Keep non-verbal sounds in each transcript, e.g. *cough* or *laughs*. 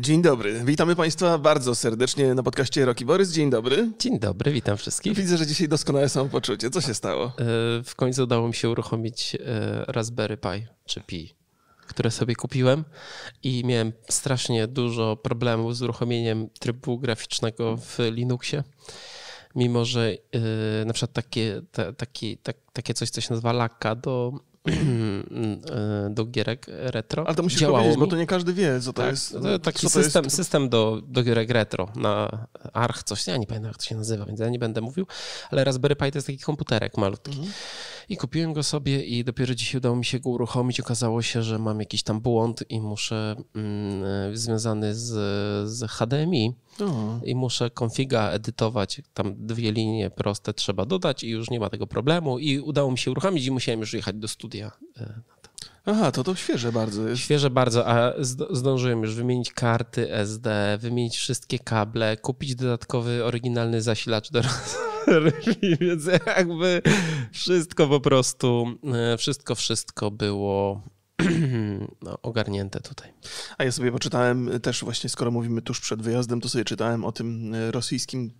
Dzień dobry. Witamy Państwa bardzo serdecznie na podcaście Roki Borys. Dzień dobry. Dzień dobry, witam wszystkich. Widzę, że dzisiaj doskonałe samopoczucie. Co się stało? E, w końcu udało mi się uruchomić e, Raspberry Pi, czy Pi, które sobie kupiłem i miałem strasznie dużo problemów z uruchomieniem trybu graficznego w Linuxie. Mimo, że e, na przykład takie, ta, taki, tak, takie coś, co się nazywa laka do do gierek retro. Ale to musisz działało powiedzieć, mi. bo to nie każdy wie, co to tak, jest. To taki system, jest? system do, do gierek retro na Arch, coś, ja nie pamiętam jak to się nazywa, więc ja nie będę mówił, ale Raspberry Pi to jest taki komputerek malutki. Mhm. I kupiłem go sobie i dopiero dzisiaj udało mi się go uruchomić. Okazało się, że mam jakiś tam błąd i muszę, mm, związany z, z HDMI, i muszę konfiga edytować, tam dwie linie proste trzeba dodać i już nie ma tego problemu i udało mi się uruchomić i musiałem już jechać do studia. Aha, to to świeże bardzo jest. Świeże bardzo, a zdążyłem już wymienić karty SD, wymienić wszystkie kable, kupić dodatkowy, oryginalny zasilacz do *laughs* więc jakby wszystko po prostu, e, wszystko, wszystko było *clears throat* no, ogarnięte tutaj. A ja sobie poczytałem też właśnie, skoro mówimy tuż przed wyjazdem, to sobie czytałem o tym rosyjskim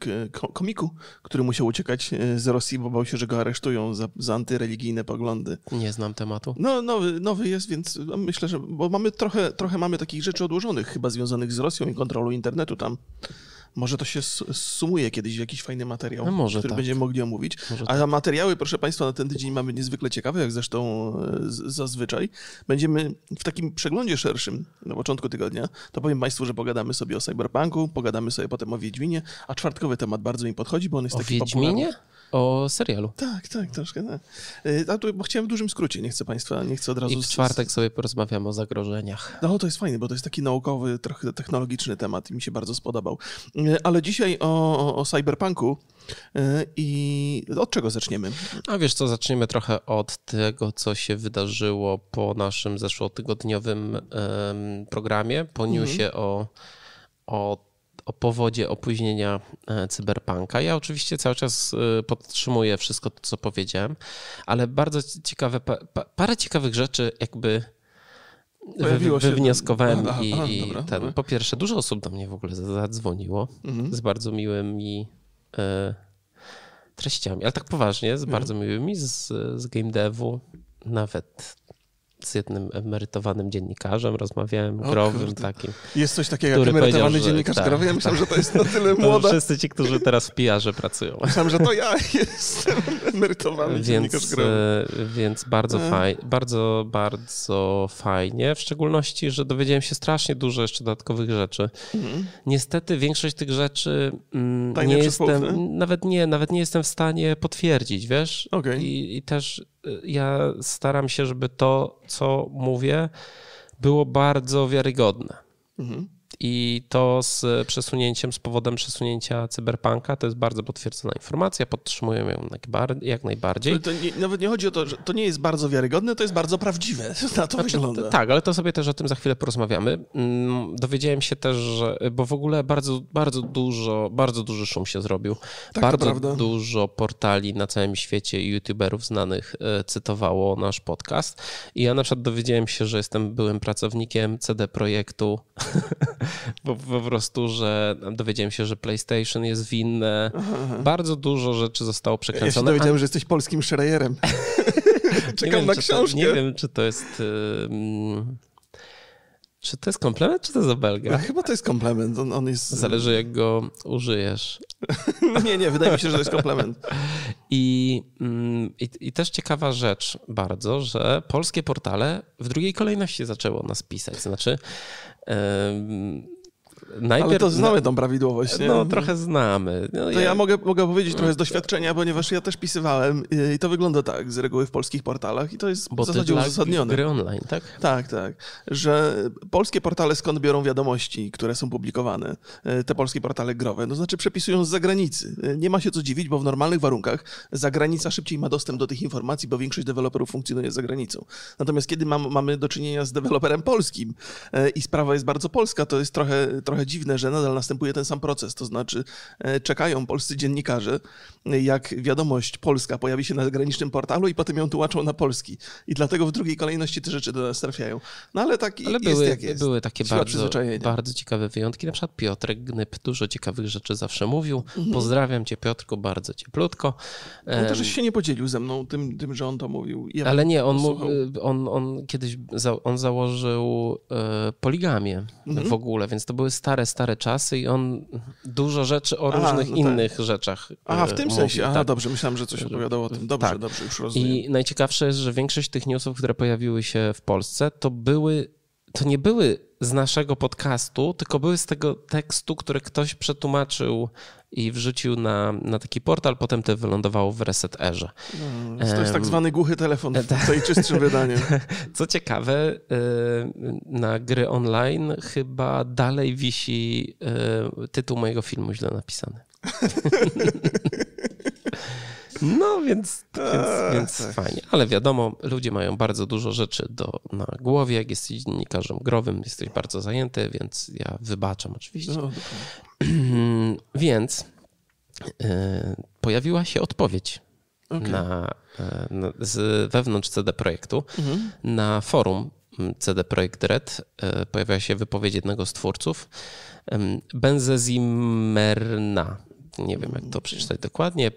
komiku, który musiał uciekać e, z Rosji, bo bał się, że go aresztują za, za antyreligijne poglądy. Nie znam tematu. No, nowy, nowy jest, więc myślę, że, bo mamy trochę, trochę mamy takich rzeczy odłożonych chyba związanych z Rosją i kontrolą internetu tam. Może to się sumuje kiedyś w jakiś fajny materiał, no który tak. będziemy mogli omówić. Może A tak. materiały, proszę Państwa, na ten tydzień mamy niezwykle ciekawe, jak zresztą e, zazwyczaj. Będziemy w takim przeglądzie szerszym na początku tygodnia, to powiem Państwu, że pogadamy sobie o Cyberpunku, pogadamy sobie potem o Wiedźminie, a czwartkowy temat bardzo mi podchodzi, bo on jest o taki Wiedźminie? Popularny. O serialu. Tak, tak, troszkę tak. E, a tu, bo chciałem w dużym skrócie, nie chcę Państwa, nie chcę od razu... I w czwartek sobie porozmawiamy o zagrożeniach. No, to jest fajne, bo to jest taki naukowy, trochę technologiczny temat i mi się bardzo spodobał. E, ale dzisiaj o, o, cyberpunku e, i od czego zaczniemy? A wiesz co, zaczniemy trochę od tego, co się wydarzyło po naszym zeszłotygodniowym programie, po mhm. newsie o, o o powodzie opóźnienia e, cyberpunka. Ja oczywiście cały czas e, podtrzymuję wszystko to, co powiedziałem, ale bardzo ciekawe, parę ciekawych rzeczy jakby Pojawiło wywnioskowałem i, i ten, po pierwsze dużo osób do mnie w ogóle zadzwoniło mhm. z bardzo miłymi e, treściami, ale tak poważnie, z mhm. bardzo miłymi z, z game devu, nawet z jednym emerytowanym dziennikarzem, rozmawiałem, o, growym kurde. takim. Jest coś takiego jak emerytowany dziennikarz tak, growy? Ja myślałem, tak. że to jest na *laughs* tyle młoda. Wszyscy ci, którzy teraz w PR-ze pracują. Myślałem, że to ja *laughs* jestem emerytowany więc, dziennikarz growy. E, więc bardzo, e. faj, bardzo, bardzo fajnie. W szczególności, że dowiedziałem się strasznie dużo jeszcze dodatkowych rzeczy. Mhm. Niestety większość tych rzeczy mm, nie jestem, nawet nie, nawet nie jestem w stanie potwierdzić, wiesz? Okay. I, I też ja staram się, żeby to, co mówię, było bardzo wiarygodne. Mhm. I to z przesunięciem, z powodem przesunięcia cyberpunka, to jest bardzo potwierdzona informacja, podtrzymuję ją jak najbardziej. To nie, nawet nie chodzi o to, że to nie jest bardzo wiarygodne, to jest bardzo prawdziwe. *laughs* Na to znaczy, wygląda. Tak, ale to sobie też o tym za chwilę porozmawiamy. Mm, dowiedziałem się też, że, bo w ogóle bardzo, bardzo dużo, bardzo duży szum się zrobił. Tak, bardzo dużo portali na całym świecie i youtuberów znanych e, cytowało nasz podcast. I ja na przykład dowiedziałem się, że jestem byłym pracownikiem CD Projektu *laughs* bo po prostu, że dowiedziałem się, że PlayStation jest winne. Aha. Bardzo dużo rzeczy zostało przekręcone. Ja się dowiedziałem, że jesteś polskim Schreierem. *laughs* *laughs* Czekam wiem, na książkę. To, nie wiem, czy to jest... Czy to jest komplement, czy to jest obelga? No, chyba to jest komplement. On, on jest... Zależy, jak go użyjesz. *laughs* Nie, nie, wydaje mi się, że to jest komplement. I, mm, i, I, też ciekawa rzecz bardzo, że polskie portale w drugiej kolejności zaczęło nas pisać. Znaczy, 嗯 Najpierw, Ale to znamy tą prawidłowość, nie? No, trochę znamy. No, to ja, ja mogę, mogę powiedzieć trochę z doświadczenia, ponieważ ja też pisywałem i to wygląda tak z reguły w polskich portalach i to jest Bo w zasadzie uzasadnione. gry online, tak? Tak, tak. Że polskie portale skąd biorą wiadomości, które są publikowane, e, te polskie portale growe, no znaczy przepisują z zagranicy. E, nie ma się co dziwić, bo w normalnych warunkach zagranica szybciej ma dostęp do tych informacji, bo większość deweloperów funkcjonuje za granicą. Natomiast kiedy mam, mamy do czynienia z deweloperem polskim e, i sprawa jest bardzo polska, to jest trochę, trochę trochę dziwne, że nadal następuje ten sam proces, to znaczy e, czekają polscy dziennikarze, jak wiadomość polska pojawi się na zagranicznym portalu i potem ją tłumaczą na polski. I dlatego w drugiej kolejności te rzeczy do nas trafiają. No ale tak ale jest były, jak jest. Były takie bardzo, bardzo ciekawe wyjątki, na przykład Piotrek Gnyb dużo ciekawych rzeczy zawsze mówił. Mhm. Pozdrawiam cię Piotrku bardzo cieplutko. On też się nie podzielił ze mną tym, tym że on to mówił. Ja ale nie, on, mógł, on, on kiedyś za, on założył e, poligamię mhm. w ogóle, więc to były stare, stare czasy i on dużo rzeczy o różnych no tak. innych tak. rzeczach Aha, w tym mówił, sensie. Aha, tak. dobrze, myślałem, że coś opowiadał o tym. Dobrze, tak. dobrze, już rozumiem. I najciekawsze jest, że większość tych newsów, które pojawiły się w Polsce, to były, to nie były z naszego podcastu, tylko były z tego tekstu, który ktoś przetłumaczył i wrzucił na, na taki portal, potem to wylądowało w Reset Airze. No, to jest tak zwany głuchy telefon w tak. *laughs* najczystszym wydaniu. *laughs* Co ciekawe, y, na gry online chyba dalej wisi y, tytuł mojego filmu źle napisany. *laughs* No więc, więc, więc tak. fajnie. Ale wiadomo, ludzie mają bardzo dużo rzeczy do, na głowie. Jak jesteś dziennikarzem growym, jesteś bardzo zajęty, więc ja wybaczam oczywiście. No, *clears throat* więc y, pojawiła się odpowiedź okay. na, e, na, z wewnątrz CD Projektu mhm. na forum CD Projekt Red e, pojawiła się wypowiedź jednego z twórców, Benzezimmerna nie wiem jak to przeczytać dokładnie,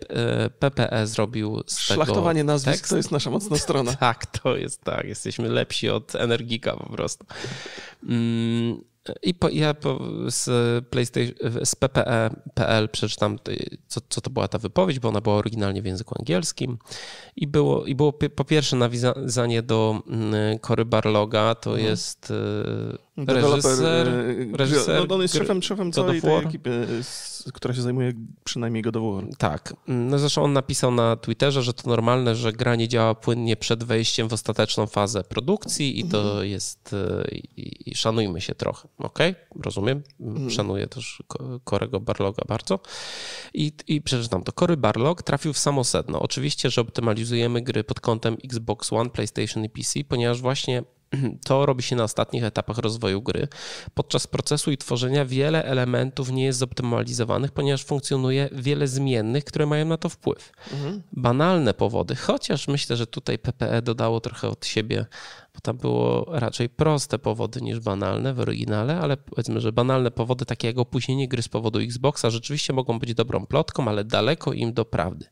PPE zrobił z Szlachtowanie tego nazwisk tekst. to jest nasza mocna *laughs* strona. tak, to jest tak, jesteśmy lepsi od Energika po prostu. Mm, i po, ja po, z PlayStation, z PPE.pl przeczytam, co, co to była ta wypowiedź, bo ona była oryginalnie w języku angielskim. I było, i było po pierwsze nawiązanie do mm, Cory Barloga, to mhm. jest e, reżyser, e, reżyser. No, on jest szefem, szefem całej tej ekipy, która się zajmuje przynajmniej God of War. Tak. No zresztą on napisał na Twitterze, że to normalne, że gra nie działa płynnie przed wejściem w ostateczną fazę produkcji i to mhm. jest, e, i, i szanujmy się trochę. Okej, okay, rozumiem. Mhm. Szanuję też Korego Barloga bardzo. I, I przeczytam to. Kory Barlog trafił w samo sedno. Oczywiście, że optymalizujemy gry pod kątem Xbox One, PlayStation i PC, ponieważ właśnie *clears throat* to robi się na ostatnich etapach rozwoju gry. Podczas procesu i tworzenia wiele elementów nie jest zoptymalizowanych, ponieważ funkcjonuje wiele zmiennych, które mają na to wpływ. Mhm. Banalne powody, chociaż myślę, że tutaj PPE dodało trochę od siebie, bo tam było raczej proste powody niż banalne w oryginale, ale powiedzmy, że banalne powody, takie jak opóźnienie gry z powodu Xboxa, rzeczywiście mogą być dobrą plotką, ale daleko im do prawdy.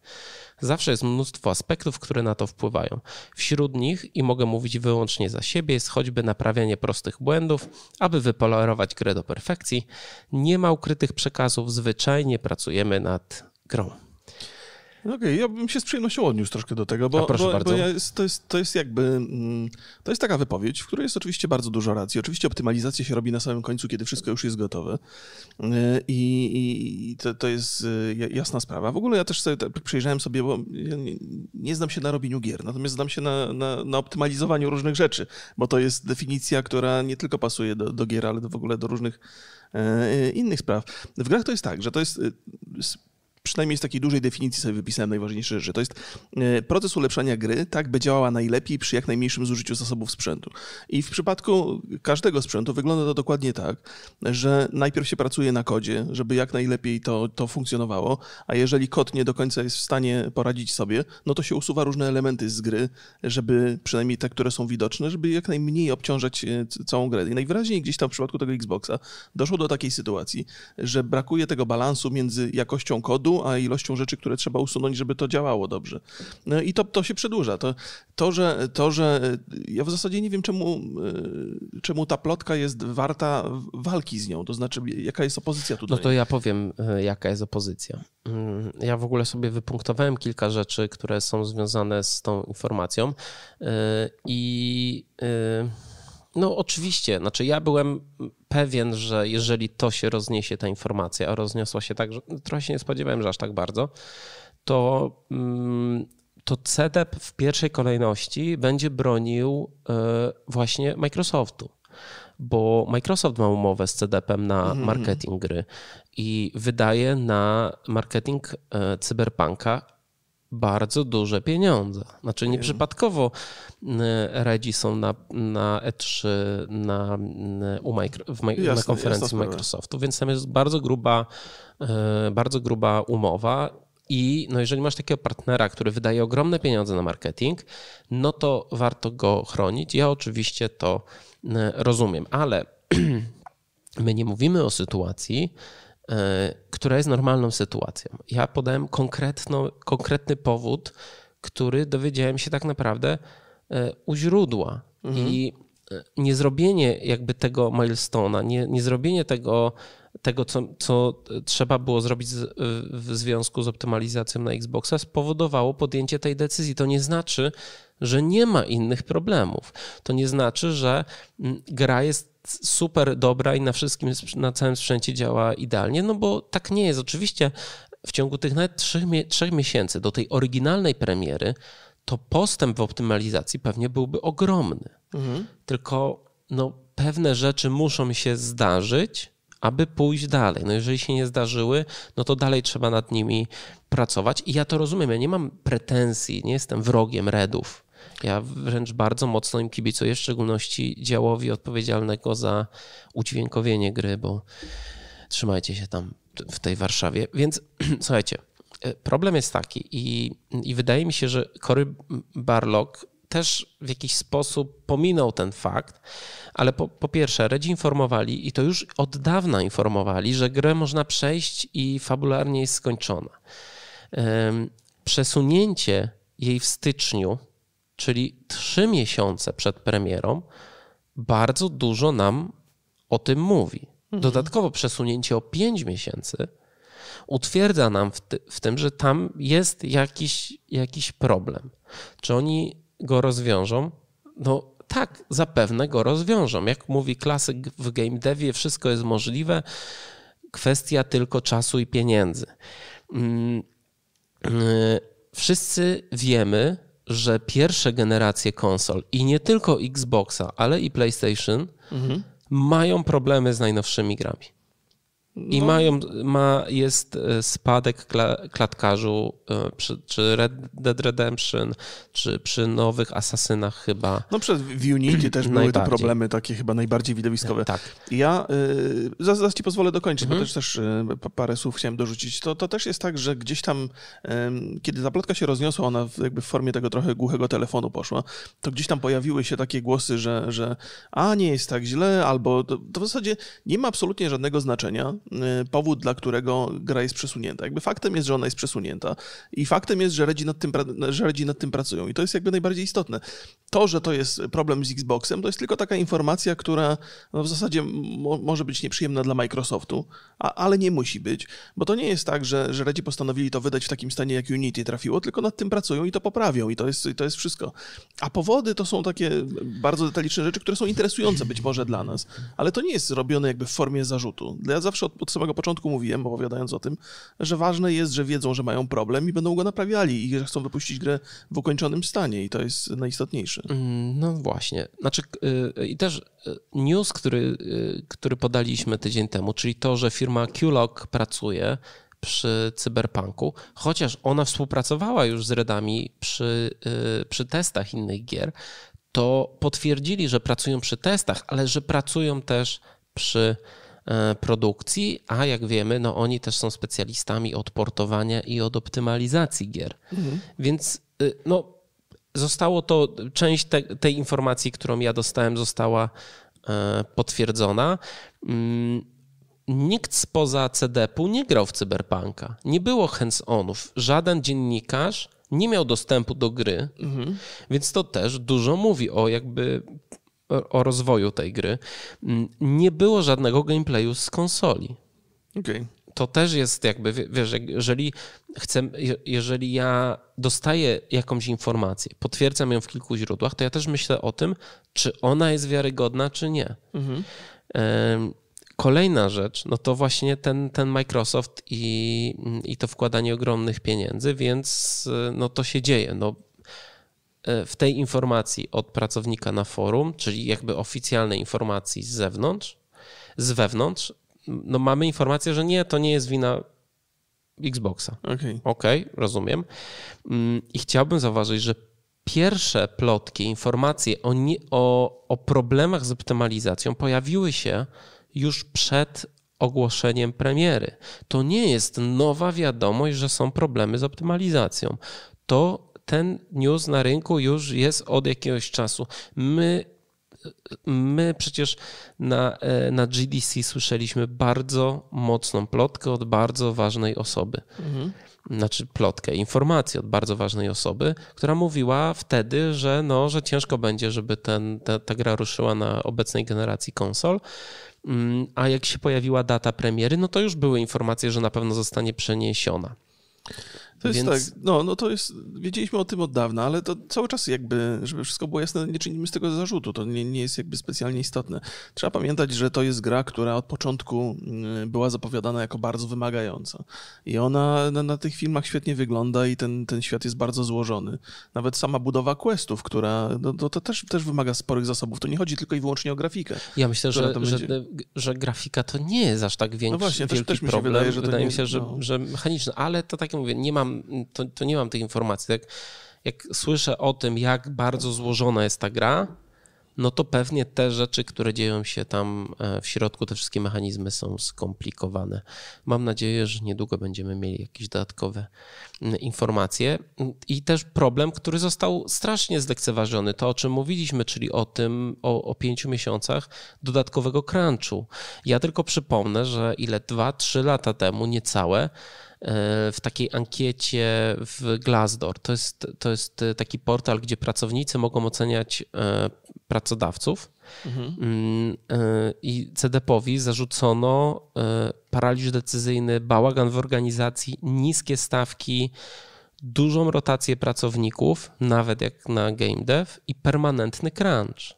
Zawsze jest mnóstwo aspektów, które na to wpływają. Wśród nich, i mogę mówić wyłącznie za siebie, jest choćby naprawianie prostych błędów, aby wypolerować grę do perfekcji. Nie ma ukrytych przekazów, zwyczajnie pracujemy nad grą. Okej, okay, ja bym się z przyjemnością odniósł troszkę do tego, bo, bo, bo ja jest, to, jest, to jest jakby, mm, to jest taka wypowiedź, w której jest oczywiście bardzo dużo racji. Oczywiście optymalizacja się robi na samym końcu, kiedy wszystko już jest gotowe y, i, i to, to jest y, jasna sprawa. W ogóle ja też sobie przejrzałem sobie, bo ja nie, nie znam się na robieniu gier, natomiast znam się na, na, na, optymalizowaniu różnych rzeczy, bo to jest definicja, która nie tylko pasuje do, do gier, ale w ogóle do różnych e, innych spraw. W grach to jest tak, że to jest y, przynajmniej z takiej dużej definicji sobie wypisałem najważniejsze rzeczy. To jest e, proces ulepszania gry, tak by działała najlepiej przy jak najmniejszym zużyciu zasobów sprzętu. I w przypadku każdego sprzętu wygląda to dokładnie tak, że najpierw się pracuje na kodzie, żeby jak najlepiej to, to funkcjonowało, a jeżeli kod nie do końca jest w stanie poradzić sobie, no to się usuwa różne elementy z gry, żeby przynajmniej te, które są widoczne, żeby jak najmniej obciążać e, całą grę. I najwyraźniej gdzieś tam w przypadku tego Xboxa doszło do takiej sytuacji, że brakuje tego balansu między jakością kodu, a ilością rzeczy, które trzeba usunąć, żeby to działało dobrze. No I to, to się przedłuża. To, to, że, to, że ja w zasadzie nie wiem, czemu, e, czemu ta plotka jest warta walki z nią. To znaczy, jaka jest opozycja tutaj? No to ja powiem, e, jaka jest opozycja. Mm, ja w ogóle sobie wypunktowałem kilka rzeczy, które są związane z tą informacją e, i no oczywiście, znaczy ja byłem pewien, że jeżeli to się rozniesie, ta informacja, a rozniosła się tak, że trochę się nie spodziewałem, że aż tak bardzo, to, mm, to CDEP w pierwszej kolejności będzie bronił e, właśnie Microsoftu. Bo Microsoft ma umowę z CDP-em na mhm. marketing gry i wydaje na marketing e, cyberpunka bardzo duże pieniądze. Znaczy nieprzypadkowo Redzi są na, na E3 na, u w, jasne, na konferencji Microsoftu, więc tam jest bardzo gruba, e, bardzo gruba umowa. I no jeżeli masz takiego partnera, który wydaje ogromne pieniądze na marketing, no to warto go chronić. Ja oczywiście to rozumiem, ale *clears throat* my nie mówimy o sytuacji, która jest normalną sytuacją. Ja podałem konkretno, konkretny powód, który dowiedziałem się tak naprawdę e, u źródła. Mhm. I e, nie zrobienie jakby tego milestone'a, nie, nie zrobienie tego, tego co, co trzeba było zrobić z, w związku z optymalizacją na Xboxa, spowodowało podjęcie tej decyzji. To nie znaczy, że nie ma innych problemów. To nie znaczy, że mm, gra jest super dobra i na wszystkim, na całym sprzęcie działa idealnie, no bo tak nie jest. Oczywiście w ciągu tych nawet trzech, trzech miesięcy do tej oryginalnej premiery to postęp w optymalizacji pewnie byłby ogromny. Mhm. Tylko no, pewne rzeczy muszą się zdarzyć, aby pójść dalej. No jeżeli się nie zdarzyły, no to dalej trzeba nad nimi pracować. I ja to rozumiem, ja nie mam pretensji, nie jestem wrogiem Redów. Ja wręcz bardzo mocno im kibicuję, w szczególności działowi odpowiedzialnego za udźwiękowienie gry, bo trzymajcie się tam w tej Warszawie. Więc *clears throat* słuchajcie, e, problem jest taki i, i wydaje mi się, że Cory Barlock też w jakiś sposób pominął ten fakt, ale po, po pierwsze, Redzi informowali i to już od dawna informowali, że grę można przejść i fabularnie jest skończona. Przesunięcie jej w styczniu czyli trzy miesiące przed premierą, bardzo dużo nam o tym mówi. Mhm. Dodatkowo przesunięcie o pięć miesięcy utwierdza nam w, ty, w, tym, że tam jest jakiś, jakiś problem. Czy oni go rozwiążą? No tak, zapewne go rozwiążą. Jak mówi klasyk w game devie, wszystko jest możliwe, kwestia tylko czasu i pieniędzy. Mm, y, wszyscy wiemy, że pierwsze generacje konsol i nie tylko Xboxa, ale i PlayStation mhm. mają problemy z najnowszymi grami. I no. mają, ma, jest e, spadek klatkarzu e, przy, czy Red Dead Redemption, czy przy nowych Asasynach chyba. No przed w Unity też były te problemy takie chyba najbardziej widowiskowe. Tak. Ja y, zaraz ci pozwolę dokończyć, mhm. bo też też y, parę słów chciałem dorzucić. To, to też jest tak, że gdzieś tam, y, kiedy ta plotka się rozniosła, ona w, jakby w formie tego trochę głuchego telefonu poszła, to gdzieś tam pojawiły się takie głosy, że, że a nie jest tak źle, albo to, to w zasadzie nie ma absolutnie żadnego znaczenia powód, dla którego gra jest przesunięta. Jakby faktem jest, że ona jest przesunięta i faktem jest, że Redzi nad tym, że Redzi nad tym pracują i to jest jakby najbardziej istotne. To, że to jest problem z Xboxem, to jest tylko taka informacja, która no w zasadzie mo może być nieprzyjemna dla Microsoftu, ale nie musi być, bo to nie jest tak, że, że Redzi postanowili to wydać w takim stanie, jak Unity trafiło, tylko nad tym pracują i to poprawią i to jest, to jest wszystko. A powody to są takie bardzo detaliczne rzeczy, które są interesujące być może dla nas, ale to nie jest robione jakby w formie zarzutu. Ja zawsze od, od samego początku mówiłem, opowiadając o tym, że ważne jest, że wiedzą, że mają problem i będą go naprawiali i że chcą wypuścić grę w ukończonym stanie i to jest najistotniejsze. Mm, no właśnie. Znaczy yy, i też y, news, który, yy, który podaliśmy tydzień temu, czyli to, że firma QLock pracuje przy Cyberpunku, chociaż ona współpracowała już z Redami przy, przy testach innych gier, to potwierdzili, że pracują przy testach, ale że pracują też przy produkcji, a jak wiemy, no oni też są specjalistami od portowania i od optymalizacji gier. Mhm. Więc y, no, zostało to, część te, tej informacji, którą ja dostałem, została e, potwierdzona. Mm, nikt spoza CDP-u nie grał w Cyberpunka. Nie było hands-onów. Żaden dziennikarz nie miał dostępu do gry, mhm. więc to też dużo mówi o jakby o rozwoju tej gry, mm, nie było żadnego gameplayu z konsoli. Okay. To też jest jakby, wiesz, jeżeli chcę, jeżeli ja dostaję jakąś informację, potwierdzam ją w kilku źródłach, to ja też myślę o tym, czy ona jest wiarygodna, czy nie. Mhm. Kolejna rzecz, no to właśnie ten, ten Microsoft i, i to wkładanie ogromnych pieniędzy, więc no to się dzieje. No, w tej informacji od pracownika na forum, czyli jakby oficjalnej informacji z zewnątrz, z wewnątrz, no mamy informację, że nie, to nie jest wina Xboxa. Okej, okay. okay, rozumiem. Mm, I chciałbym zauważyć, że pierwsze plotki, informacje o, nie, o, o problemach z optymalizacją pojawiły się już przed ogłoszeniem premiery. To nie jest nowa wiadomość, że są problemy z optymalizacją. To ten news na rynku już jest od jakiegoś czasu. My my przecież na, e, na GDC słyszeliśmy bardzo mocną plotkę od bardzo ważnej osoby. Mhm. Znaczy plotkę, informację od bardzo ważnej osoby, która mówiła wtedy, że, no, że ciężko będzie, żeby ten, ta, ta gra ruszyła na obecnej generacji konsol. Mm, a jak się pojawiła data premiery, no to już były informacje, że na pewno zostanie przeniesiona. To jest Więc... tak, no, no to jest, wiedzieliśmy o tym od dawna, ale to cały czas jakby, żeby wszystko było jasne, nie czynimy z tego zarzutu, to nie, nie jest jakby specjalnie istotne. Trzeba pamiętać, że to jest gra, która od początku mm, była zapowiadana jako bardzo wymagająca i ona na, na tych filmach świetnie wygląda i ten, ten świat jest bardzo złożony. Nawet sama budowa questów, która, no, to, to też, też wymaga sporych zasobów, to nie chodzi tylko i wyłącznie o grafikę. Ja myślę, że, że, że, grafika to nie jest aż tak większy, no właśnie, też, też mi problem. Wydaje, że wydaje mi się, że, no. że mechaniczne, ale to tak jak mówię, nie mam to, to nie mam tych informacji. Tak, jak słyszę o tym, jak bardzo złożona jest ta gra, no to pewnie te rzeczy, które dzieją się tam e, w środku, te wszystkie mechanizmy są skomplikowane. Mam nadzieję, że niedługo będziemy mieli jakieś dodatkowe informacje. I też problem, który został strasznie zlekceważony, to o czym mówiliśmy, czyli o tym, o, o pięciu miesiącach dodatkowego crunchu. Ja tylko przypomnę, że ile dwa, trzy lata temu, niecałe, w takiej ankiecie w Glassdoor. To jest, to jest taki portal, gdzie pracownicy mogą oceniać e, pracodawców. Mhm. Mm, e, I CDP-owi zarzucono paraliż decyzyjny, bałagan w organizacji, niskie stawki, dużą rotację pracowników, nawet jak na game dev, i permanentny crunch.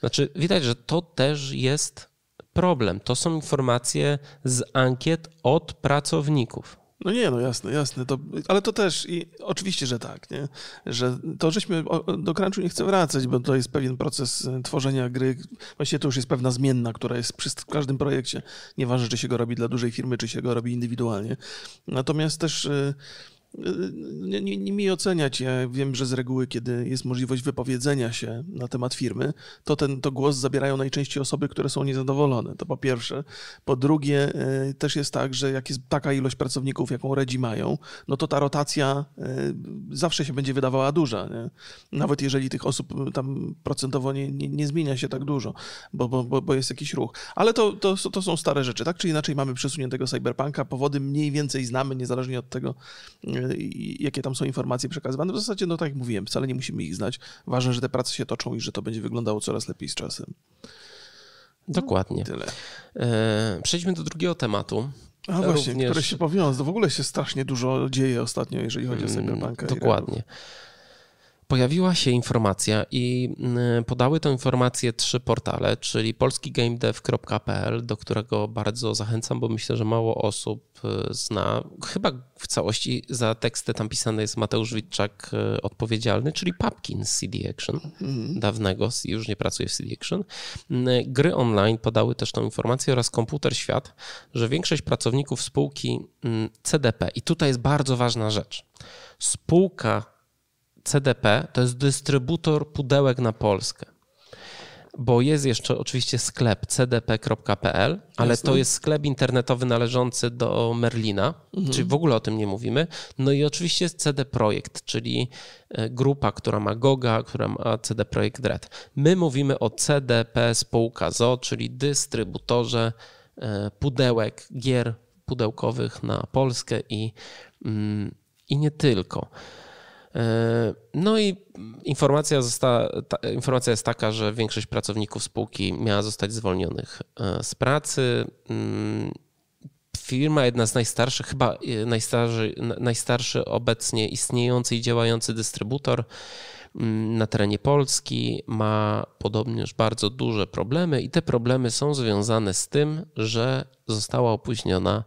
Znaczy, widać, że to też jest problem. To są informacje z ankiet od pracowników. No nie, no jasne, jasne. To, ale to też, i oczywiście, że tak, nie? że to żeśmy do crunchu nie chcę wracać, bo to jest pewien proces e, tworzenia gry. Właściwie to już jest pewna zmienna, która jest przy każdym projekcie. Nieważne, czy się go robi dla dużej firmy, czy się go robi indywidualnie. Natomiast też e, nie, nie, nie mi oceniać. Ja wiem, że z reguły, kiedy jest możliwość wypowiedzenia się na temat firmy, to ten to głos zabierają najczęściej osoby, które są niezadowolone. To po pierwsze. Po drugie, e, też jest tak, że jak jest taka ilość pracowników, jaką Redzi mają, no to ta rotacja e, zawsze się będzie wydawała duża. Nie? Nawet jeżeli tych osób tam procentowo nie, nie, zmienia się tak dużo, bo, bo, bo jest jakiś ruch. Ale to, to, to są stare rzeczy. Tak czy inaczej mamy przesuniętego cyberpunka. Powody mniej więcej znamy, niezależnie od tego, jakie tam są informacje przekazywane. W zasadzie, no tak jak mówiłem, wcale nie musimy ich znać. Ważne, że te prace się toczą i że to będzie wyglądało coraz lepiej z czasem. Dokładnie. No, tyle. E, przejdźmy do drugiego tematu. A właśnie, Również... które się powiązał. W ogóle się strasznie dużo dzieje ostatnio, jeżeli chodzi o mm, cyberpunkę. Dokładnie pojawiła się informacja i mm, podały tę informację trzy portale, czyli polskigamedev.pl, do którego bardzo zachęcam, bo myślę, że mało osób zna. Chyba w całości za teksty tam pisany jest Mateusz Witczak y, odpowiedzialny, czyli Papkin z CD Action, mm. dawnego, już nie pracuje w CD Action. Mm, gry online podały też tą informację oraz Komputer Świat, że większość pracowników spółki mm, CDP, i tutaj jest bardzo ważna rzecz, spółka CDP to jest dystrybutor pudełek na Polskę. Bo jest jeszcze oczywiście sklep cdp.pl, ale Jasne. to jest sklep internetowy należący do Merlina, mhm. czyli w ogóle o tym nie mówimy. No i oczywiście jest CD Projekt, czyli e, grupa, która ma Goga, która ma CD Projekt Red. My mówimy o CDP spółka ZO, czyli dystrybutorze e, pudełek, gier pudełkowych na Polskę i, mm, i nie tylko. E, no i informacja, została, ta, informacja jest taka, że większość pracowników spółki miała zostać zwolnionych e, z pracy. Mm, firma, jedna z najstarszych, chyba e, najstarszy, najstarszy obecnie istniejący i działający dystrybutor mm, na terenie Polski, ma podobnież bardzo duże problemy, i te problemy są związane z tym, że została opóźniona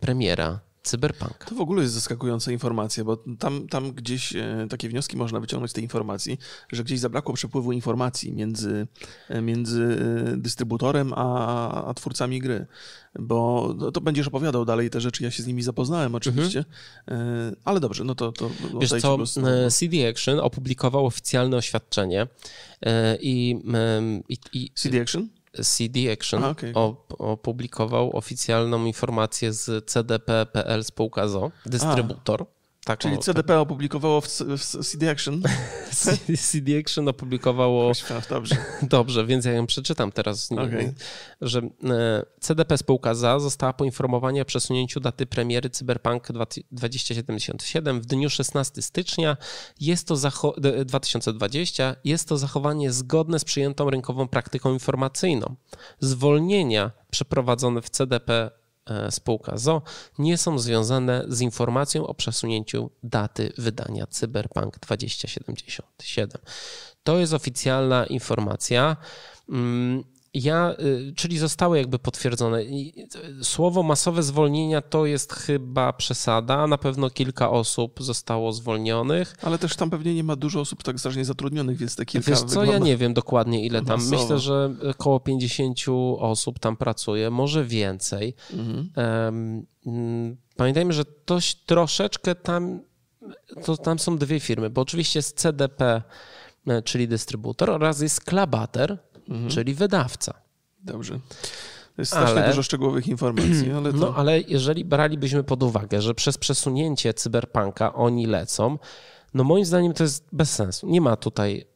premiera Cyberpunk. To w ogóle jest zaskakująca informacja, bo tam, tam gdzieś e, takie wnioski można wyciągnąć z tej informacji, że gdzieś zabrakło przepływu informacji między, e, między e, dystrybutorem a, a twórcami gry. Bo to będziesz opowiadał dalej te rzeczy, ja się z nimi zapoznałem oczywiście, mhm. ale dobrze, no to... to Wiesz co, CD Action opublikował oficjalne oświadczenie i... i, i CD Action? CD Action A, okay. opublikował oficjalną informację z CDP.pl spółka ZO, dystrybutor. A. Tak, Czyli CDP opublikowało w, w CD Action. *laughs* CD Action opublikowało. Dobrze. *laughs* Dobrze, więc ja ją przeczytam teraz. Okay. Że e, CDP spółka ZA została poinformowana o przesunięciu daty premiery Cyberpunk 2077 w dniu 16 stycznia. Jest to 2020. Jest to zachowanie zgodne z przyjętą rynkową praktyką informacyjną. Zwolnienia przeprowadzone w CDP E, spółka ZO nie są związane z informacją o przesunięciu daty wydania Cyberpunk 2077. To jest oficjalna informacja. Mm, ja, y, czyli zostały jakby potwierdzone. Słowo masowe zwolnienia to jest chyba przesada. Na pewno kilka osób zostało zwolnionych. Ale też tam pewnie nie ma dużo osób tak strasznie zatrudnionych, więc te kilka Wiesz co, ja nie wiem dokładnie ile tam. Masowo. Myślę, że około 50 osób tam pracuje, może więcej. Mhm. Um, pamiętajmy, że to troszeczkę tam, to tam są dwie firmy, bo oczywiście jest CDP, e, czyli dystrybutor oraz jest Klabater, mhm. czyli wydawca. Dobrze. To jest strasznie ale, dużo szczegółowych informacji, ale to... No ale jeżeli bralibyśmy pod uwagę, że przez przesunięcie cyberpunka oni lecą, no moim zdaniem to jest bez sensu. Nie ma tutaj...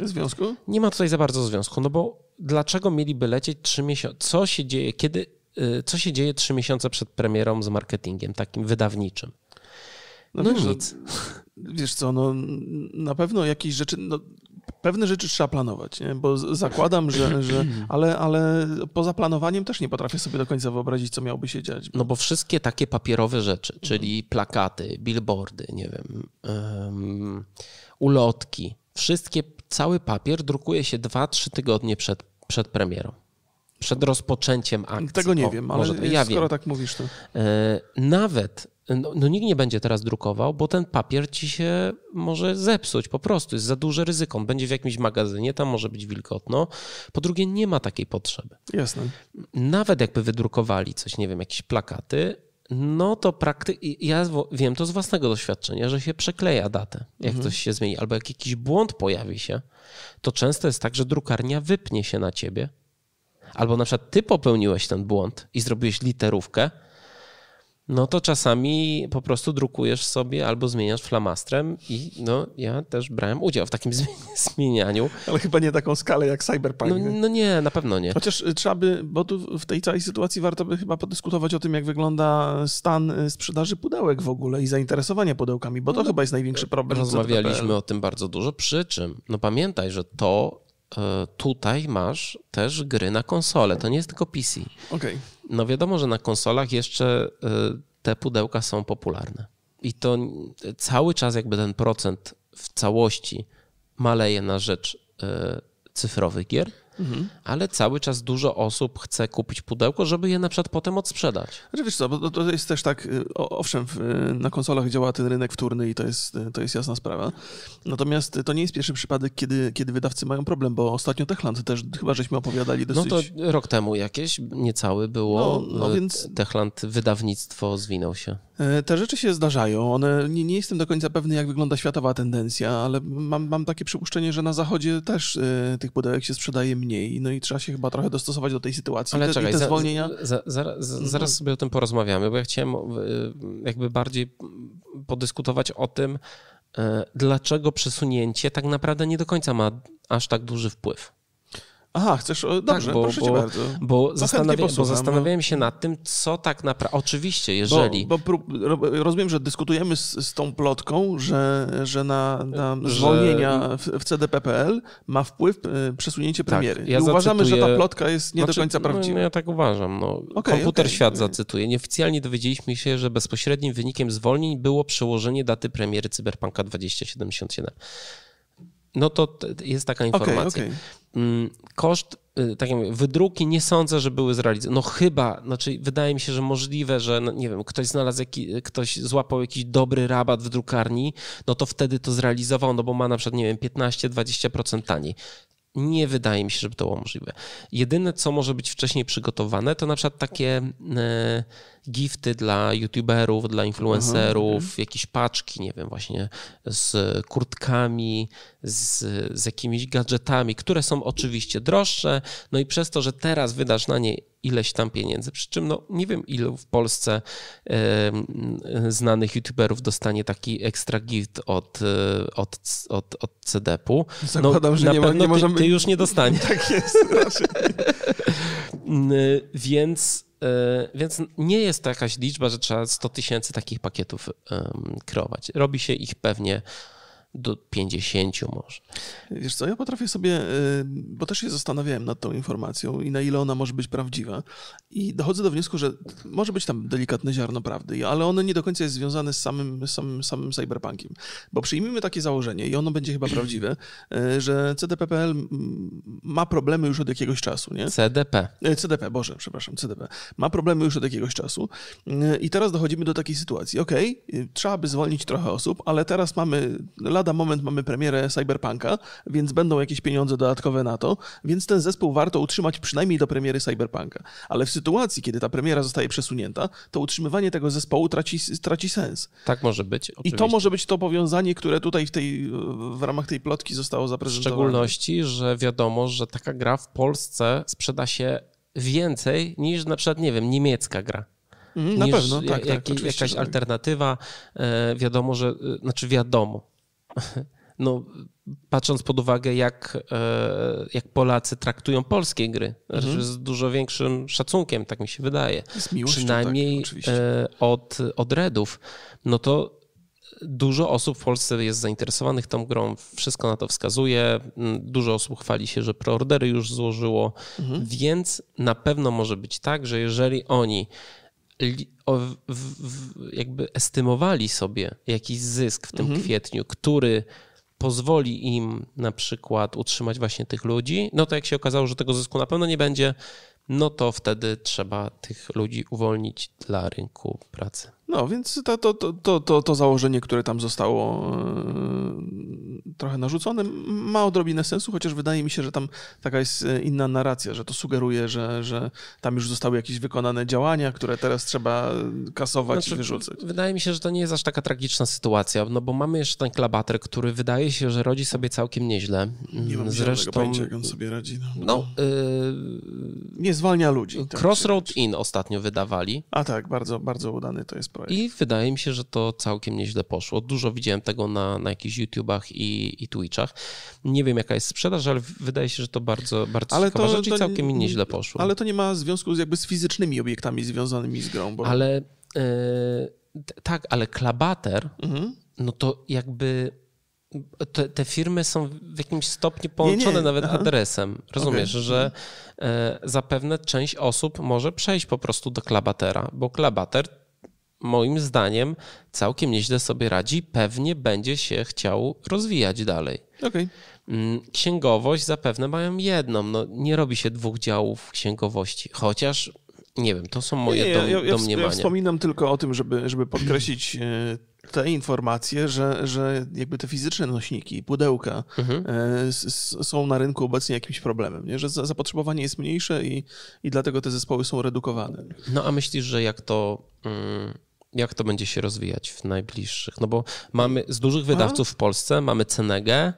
E, związku? Nie ma tutaj za bardzo związku, no bo dlaczego mieliby lecieć trzy miesiące? Co się dzieje, kiedy... E, co się dzieje trzy miesiące przed premierą z marketingiem takim wydawniczym? No, no wiesz, nic. Wiesz co, no na pewno jakieś rzeczy, no, pewne rzeczy trzeba planować, nie? bo zakładam, że, że *laughs* ale, ale poza planowaniem też nie potrafię sobie do końca wyobrazić, co miałoby się dziać. Bo... No bo wszystkie takie papierowe rzeczy, czyli plakaty, billboardy, nie wiem, um, ulotki, wszystkie, cały papier drukuje się 2-3 tygodnie przed, przed premierą. Przed rozpoczęciem akcji. Tego nie o, wiem, ale ja skoro wiem. tak mówisz, to. E, nawet no, no, nikt nie będzie teraz drukował, bo ten papier ci się może zepsuć po prostu. Jest za duże ryzyko. On będzie w jakimś magazynie, tam może być wilgotno. Po drugie, nie ma takiej potrzeby. Jasne. Nawet jakby wydrukowali coś, nie wiem, jakieś plakaty, no to praktycznie, ja wiem to z własnego doświadczenia, że się przekleja datę, jak mhm. coś się zmieni, albo jak jakiś błąd pojawi się, to często jest tak, że drukarnia wypnie się na ciebie, albo na przykład ty popełniłeś ten błąd i zrobiłeś literówkę, no to czasami po prostu drukujesz sobie albo zmieniasz flamastrem i no ja też brałem udział w takim *laughs* zmienianiu. Ale chyba nie taką skalę jak Cyberpunk. No, no, nie, na pewno nie. Chociaż y, trzeba by, bo tu w tej całej sytuacji warto by chyba podyskutować o tym, jak wygląda stan y, sprzedaży pudełek w ogóle i zainteresowania pudełkami, bo to no, chyba jest największy problem. Rozmawialiśmy o tym bardzo dużo, przy czym, no pamiętaj, że to E, tutaj masz też gry na konsole. To nie jest tylko PC. Okay. No wiadomo, że na konsolach jeszcze e, te pudełka są popularne. I to cały czas jakby ten procent w całości maleje na rzecz e, cyfrowych gier. Mhm. Ale cały czas dużo osób chce kupić pudełko, żeby je na przykład potem odsprzedać. Znaczy wiesz co, bo to jest też tak, y, owszem, na konsolach działa ten rynek wtórny i to jest, to jest jasna sprawa. Natomiast to nie jest pierwszy przypadek, kiedy, kiedy wydawcy mają problem, bo ostatnio Techland też chyba żeśmy opowiadali dosyć... No to rok temu jakieś, niecały było, no, no więc... Techland wydawnictwo zwinął się. E, te rzeczy się zdarzają. One, nie, nie jestem do końca pewny, jak wygląda światowa tendencja, ale mam, mam takie przypuszczenie, że na zachodzie też y, tych pudełek się sprzedaje mniej, no i trzeba się chyba trochę dostosować do tej sytuacji. Ale te, czekaj, te za, zwolnienia... za, za, zaraz mhm. sobie o tym porozmawiamy, bo ja chciałem e, jakby bardziej podyskutować o tym, dlaczego przesunięcie tak naprawdę nie do końca ma aż tak duży wpływ. Aha, chcesz. Dobrze, tak, bo, proszę bo, bardzo. Bo, zastanawia, bo zastanawiałem się nad tym, co tak naprawdę. Oczywiście, jeżeli. Bo, bo rozumiem, że dyskutujemy z, z, tą plotką, że, że na, na że... zwolnienia w, w CDP.pl ma wpływ e, przesunięcie tak, premiery. Ja I uważamy, że ta plotka jest nie znaczy, do końca prawdziwa. No, ja tak uważam. No. Okay, Komputer okay, Świat okay. zacytuję. Nieoficjalnie dowiedzieliśmy się, że bezpośrednim wynikiem zwolnień było przełożenie daty premiery Cyberpunka 2077. No to jest taka informacja. Okay, okay. Koszt y, tak jak mówię, wydruki nie sądzę, że były zrealizowane. No chyba, znaczy wydaje mi się, że możliwe, że no, nie wiem, ktoś znalazł jakiś, ktoś złapał jakiś dobry rabat w drukarni, no to wtedy to zrealizował, no bo ma na przykład, nie wiem, 15-20% taniej. Nie wydaje mi się, żeby to było możliwe. Jedyne, co może być wcześniej przygotowane, to na przykład takie e, gifty dla youtuberów, dla influencerów, Aha, jakieś paczki, nie wiem, właśnie z kurtkami, z, z jakimiś gadżetami, które są oczywiście droższe, no i przez to, że teraz wydasz na nie ileś tam pieniędzy, przy czym no nie wiem ilu w Polsce e, znanych youtuberów dostanie taki ekstra gift od, e, od, od, od CDP-u. Zakładam, no, że nie, ma, nie możemy... Ty, ty już nie dostaniesz. *laughs* tak jest, *laughs* Więc więc nie jest to jakaś liczba, że trzeba 100 tysięcy takich pakietów kreować. Robi się ich pewnie do 50 może. Wiesz co, ja potrafię sobie, y, bo też się zastanawiałem nad tą informacją i na ile ona może być prawdziwa i dochodzę do wniosku, że może być tam delikatne ziarno prawdy, ale ono nie do końca jest związane z samym, samym, samym cyberpunkiem. Bo przyjmijmy takie założenie i ono będzie chyba prawdziwe, y, że CDP.pl ma problemy już od jakiegoś czasu, nie? CDP. Y, CDP, Boże, przepraszam, CDP. Ma problemy już od jakiegoś czasu i teraz dochodzimy do takiej sytuacji. Okej, okay, trzeba by zwolnić trochę osób, ale teraz mamy lada moment mamy premierę Cyberpunka, więc będą jakieś pieniądze dodatkowe na to, więc ten zespół warto utrzymać przynajmniej do premiery Cyberpunka. Ale w sytuacji, kiedy ta premiera zostaje przesunięta, to utrzymywanie tego zespołu traci, traci sens. Tak może być. Oczywiście. I to może być to powiązanie, które tutaj w, tej, w ramach tej plotki zostało zaprezentowane. W szczególności, że wiadomo, że taka gra w Polsce sprzeda się więcej niż na przykład, nie wiem, niemiecka gra. Mm, na pewno, tak, jak, tak, Jakaś tak. alternatywa, e, wiadomo, że, e, znaczy wiadomo, *laughs* no, patrząc pod uwagę, jak, e, jak Polacy traktują polskie gry, mhm. z dużo większym szacunkiem, tak mi się wydaje. Z miłością, Przynajmniej tak, od, od Redów, no to dużo osób w Polsce jest zainteresowanych tą grą, wszystko na to wskazuje. Dużo osób chwali się, że preordery już złożyło, mhm. więc na pewno może być tak, że jeżeli oni jakby estymowali sobie jakiś zysk w tym mhm. kwietniu, który pozwoli im na przykład utrzymać właśnie tych ludzi, no to jak się okazało, że tego zysku na pewno nie będzie, no to wtedy trzeba tych ludzi uwolnić dla rynku pracy. No, więc to, to, to, to, to założenie, które tam zostało e, trochę narzucone, ma odrobinę sensu, chociaż wydaje mi się, że tam taka jest e, inna narracja, że to sugeruje, że, że tam już zostały jakieś wykonane działania, które teraz trzeba kasować znaczy, i wyrzucać. Wydaje mi się, że to nie jest aż taka tragiczna sytuacja, no bo mamy jeszcze ten klabater, który wydaje się, że rodzi sobie całkiem nieźle. Nie mam Zresztą pojęcia, jak on sobie radzi. No, no yy... nie zwalnia ludzi. Tak Crossroad Inn ostatnio wydawali. A tak, bardzo, bardzo udany to jest projekt. I wydaje mi się, że to całkiem nieźle poszło. Dużo widziałem tego na, na jakichś YouTubach i, i Twitchach. Nie wiem, jaka jest sprzedaż, ale wydaje się, że to bardzo, bardzo ale to, rzecz i całkiem nie, nieźle poszło. Ale to nie ma związku z, jakby z fizycznymi obiektami związanymi z grą. Bo... Ale yy, tak, ale Klabater, mhm. no to jakby te, te, firmy są w jakimś stopniu połączone nie, nie. nawet Aha. adresem. Rozumiesz, okay. że e, zapewne część osób może przejść po prostu do Klabatera, bo Klabater moim zdaniem całkiem nieźle sobie radzi. Pewnie będzie się chciał rozwijać dalej. Okay. Mm, księgowość zapewne mają jedną. No, nie robi się dwóch działów księgowości, chociaż nie wiem, to są moje nie, dom, ja, ja, domniemania. Ja wspominam tylko o tym, żeby, żeby podkreślić e, te informacje, że, że jakby te fizyczne nośniki, pudełka mhm. E, są na rynku obecnie jakimś problemem, nie? że zapotrzebowanie jest mniejsze i, i dlatego te zespoły są redukowane. No a myślisz, że jak to... Jak to będzie się rozwijać w najbliższych? No bo mamy z dużych wydawców w Polsce mamy Cenegę,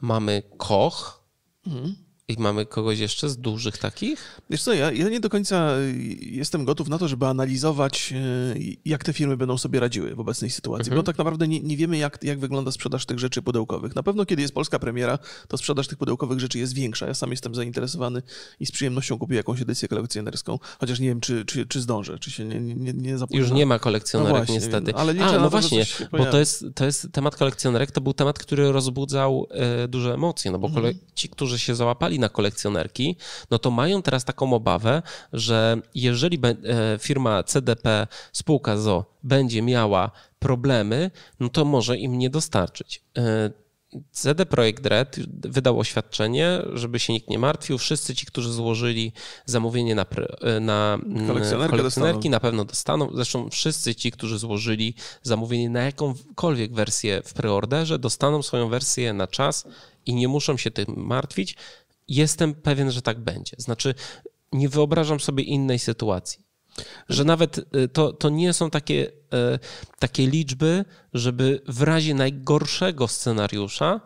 mamy Koch, mhm. I mamy kogoś jeszcze z dużych takich? Wiesz co, ja, ja nie do końca y, jestem gotów na to, żeby analizować, y, jak te firmy będą sobie radziły w obecnej sytuacji, mhm. bo tak naprawdę nie, nie wiemy, jak, jak wygląda sprzedaż tych rzeczy pudełkowych. Na pewno, kiedy jest polska premiera, to sprzedaż tych pudełkowych rzeczy jest większa. Ja sam jestem zainteresowany i z przyjemnością kupię jakąś edycję kolekcjonerską, chociaż nie wiem, czy, czy, czy zdążę, czy się nie, nie, nie zapóźnię. Już nie ma kolekcjonerek, no właśnie, niestety. Ale A, no to, właśnie, bo to jest, to jest temat kolekcjonerek, to był temat, który rozbudzał e, duże emocje, no bo mhm. ci, którzy się załapali na kolekcjonerki, no to mają teraz taką obawę, że jeżeli e, firma CDP, spółka ZO będzie miała problemy, no to może im nie dostarczyć. E, CD Projekt Red wydał oświadczenie, żeby się nikt nie martwił. Wszyscy ci, którzy złożyli zamówienie na, na kolekcjonerki, na pewno dostaną. Zresztą wszyscy ci, którzy złożyli zamówienie na jakąkolwiek wersję w preorderze, dostaną swoją wersję na czas i nie muszą się tym martwić. Jestem pewien, że tak będzie. Znaczy, nie wyobrażam sobie innej sytuacji. Że nawet y, to, to nie są takie, y, takie liczby, żeby w razie najgorszego scenariusza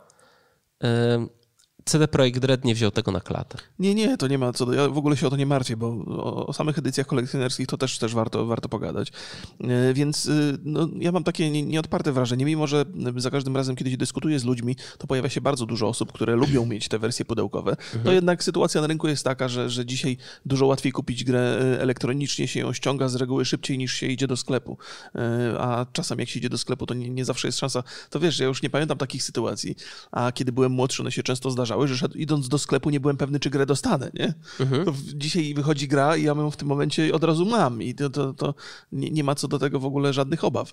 CD Projekt Red nie wziął tego na klatę. Nie, nie, to nie ma co do... Ja w ogóle się o to nie martwię, bo o, o samych edycjach kolekcjonerskich to też, też warto, warto pogadać. E, więc y, no, ja mam takie nieodparte wrażenie, mimo że za każdym razem, kiedy się dyskutuje z ludźmi, to pojawia się bardzo dużo osób, które lubią *laughs* mieć te wersje pudełkowe, mhm. to jednak sytuacja na rynku jest taka, że, że dzisiaj dużo łatwiej kupić grę e, elektronicznie, się ją ściąga z reguły szybciej niż się idzie do sklepu. E, a czasem jak się idzie do sklepu, to nie, nie zawsze jest szansa. To wiesz, ja już nie pamiętam takich sytuacji, a kiedy byłem młodszy, one się często zdarzały zdarzały, że szedł, idąc do sklepu nie byłem pewny, czy grę dostanę, nie? Mhm. dzisiaj wychodzi gra i ja ją w tym momencie od razu mam i to, to, to nie, nie, ma co do tego w ogóle żadnych obaw.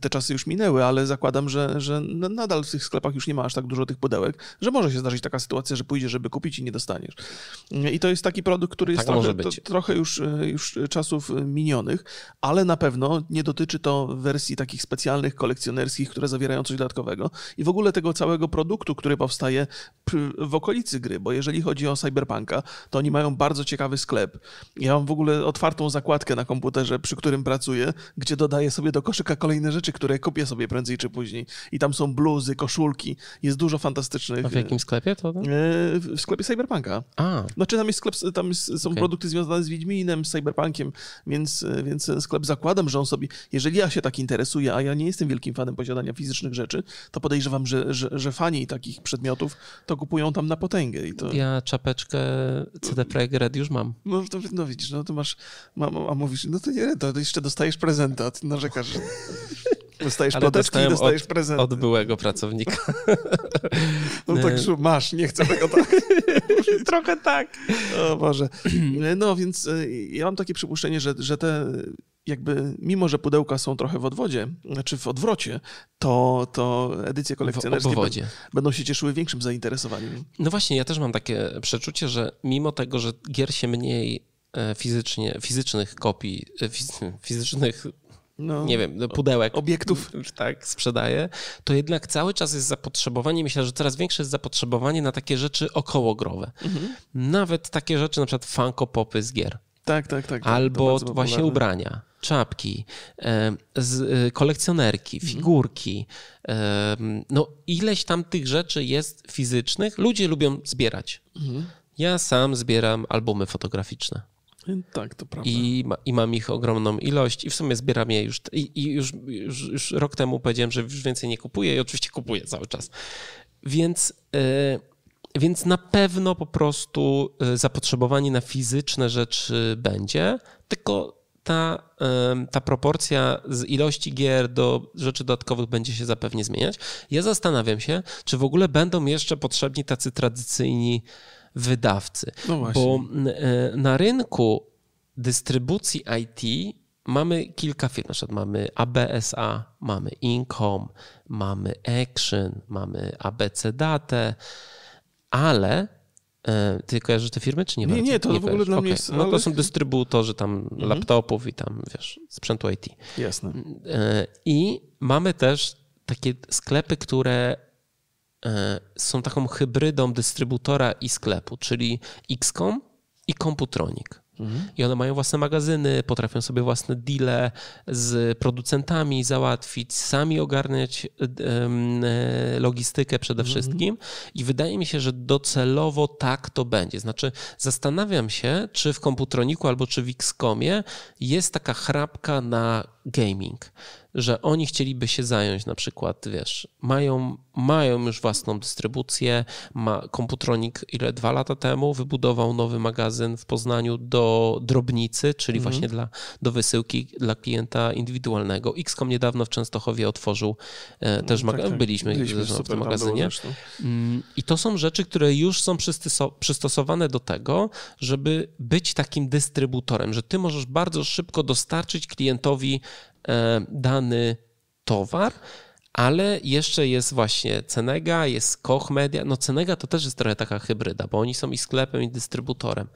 Te czasy już minęły, ale zakładam, że, że nadal w tych sklepach już nie ma aż tak dużo tych pudełek, że może się zdarzyć taka sytuacja, że pójdziesz, żeby kupić i nie dostaniesz. I to jest taki produkt, który jest tak trochę, to, trochę już, już czasów minionych, ale na pewno nie dotyczy to wersji takich specjalnych, kolekcjonerskich, które zawierają coś dodatkowego i w ogóle tego całego produktu, który powstaje w okolicy gry, bo jeżeli chodzi o Cyberpunka, to oni mają bardzo ciekawy sklep. Ja mam w ogóle otwartą zakładkę na komputerze, przy którym pracuję, gdzie dodaję sobie do koszyka kolejne rzeczy, które kupię sobie prędzej czy później. I tam są bluzy, koszulki, jest dużo fantastycznych. A w jakim sklepie to? E, w sklepie Cyberpunka. A. Znaczy tam jest sklep, tam jest, są okay. produkty związane z Wiedźminem, z Cyberpunkiem, więc, więc sklep zakładam, że on sobie, jeżeli ja się tak interesuję, a ja nie jestem wielkim fanem posiadania fizycznych rzeczy, to podejrzewam, że, że, że fani takich przedmiotów to kupują tam na potęgę. I to... Ja czapeczkę CD Projekt Red już mam. No, to, no widzisz, no to masz, ma, a mówisz, no to nie, to jeszcze dostajesz prezenta, ty narzekasz. Dostajesz ploteczki i dostajesz od, prezent. Od byłego pracownika. *laughs* No tak, masz, nie chcę tego tak. *laughs* Trochę tak. O Boże. No więc e, ja mam takie przypuszczenie, że, że te jakby, mimo że pudełka są trochę w odwodzie, znaczy w odwrocie, to, to edycje kolekcjonerskie będą się cieszyły większym zainteresowaniem. No właśnie, ja też mam takie przeczucie, że mimo tego, że gier się mniej e, fizycznie, fizycznych kopii, e, *laughs* fizycznych no, nie wiem, pudełek obiektów *laughs* tak sprzedaje, to jednak cały czas jest zapotrzebowanie, myślę, że coraz większe jest zapotrzebowanie na takie rzeczy okołogrowe. Mhm. Nawet takie rzeczy, na przykład funko popy z gier. Tak, tak, tak. tak Albo właśnie ubrania, czapki, z, e, kolekcjonerki, mhm. figurki. No ileś tam tych rzeczy jest fizycznych. Ludzie lubią zbierać. Mhm. Ja sam zbieram albumy fotograficzne. Tak, to prawda. I, ma, I mam ich ogromną ilość i w sumie zbieram je już. I, i już, już, już, rok temu powiedziałem, że już więcej nie kupuję i oczywiście kupuję cały czas. Więc, yy, więc na pewno po prostu e, zapotrzebowanie na fizyczne rzeczy będzie, tylko ta, ta proporcja z ilości gier do rzeczy dodatkowych będzie się zapewnie zmieniać. Ja zastanawiam się, czy w ogóle będą jeszcze potrzebni tacy tradycyjni wydawcy. No Bo e, na rynku dystrybucji IT mamy kilka firm, na przykład mamy ABSA, mamy Incom, mamy Action, mamy ABC Date, ale ty kojarzysz te firmy, czy nie? Nie, nie, to nie w ogóle dla okay. mnie jest... No to są dystrybutorzy tam mhm. laptopów i tam, wiesz, sprzętu IT. Jasne. E, I mamy też takie sklepy, które E, są taką hybrydą dystrybutora i sklepu, czyli XCOM i Computronic. Mhm. I one mają własne magazyny, potrafią sobie własne deale z producentami załatwić, sami ogarniać e, logistykę przede mhm. wszystkim. I wydaje mi się, że docelowo tak to będzie. Znaczy, zastanawiam się, czy w Computroniku albo czy w XCOMie jest taka chrapka na gaming że oni chcieliby się zająć na przykład, wiesz, mają, mają już własną dystrybucję, ma Komputronik ile dwa lata temu wybudował nowy magazyn w Poznaniu do drobnicy, czyli mhm. właśnie dla, do wysyłki dla klienta indywidualnego. XCOM niedawno w Częstochowie otworzył e, też tak, magazyn, tak, byliśmy, byliśmy w tym magazynie. Mm, I to są rzeczy, które już są przystosowane do tego, żeby być takim dystrybutorem, że ty możesz bardzo szybko dostarczyć klientowi E, dany towar, ale jeszcze jest właśnie Cenega, jest Koch Media. No Cenega to też jest trochę taka hybryda, bo oni są i sklepem, i dystrybutorem.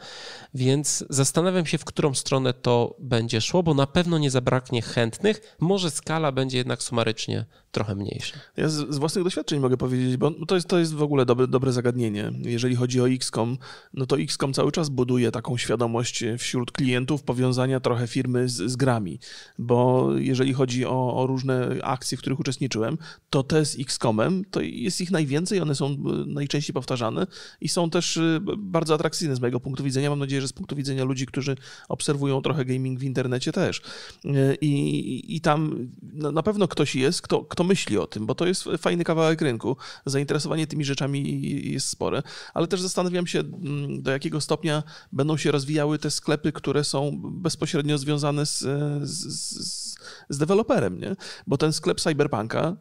Więc zastanawiam się, w którą stronę to będzie szło, bo na pewno nie zabraknie chętnych. Może skala będzie jednak sumarycznie trochę mniejsza. Ja z, z własnych doświadczeń mogę powiedzieć, bo to jest, to jest w ogóle dobre, dobre zagadnienie. Jeżeli chodzi o XCOM, no to XCOM cały czas buduje taką świadomość wśród klientów powiązania trochę firmy z, z grami, bo jeżeli chodzi o, o różne akcje, w których uczestniczyłem, to te z XCOMem, to jest ich najwięcej, one są e, najczęściej powtarzane i są też e, bardzo atrakcyjne z mojego punktu widzenia. Mam nadzieję, że z punktu widzenia ludzi, którzy obserwują trochę gaming w internecie też. E, I, i tam na pewno ktoś jest, kto, kto myśli o tym, bo to jest fajny kawałek rynku. Zainteresowanie tymi rzeczami jest spore, ale też zastanawiam się, mm, do jakiego stopnia będą się rozwijały te sklepy, które są bezpośrednio związane z, z, z, deweloperem, nie? Bo ten sklep Cyberpunka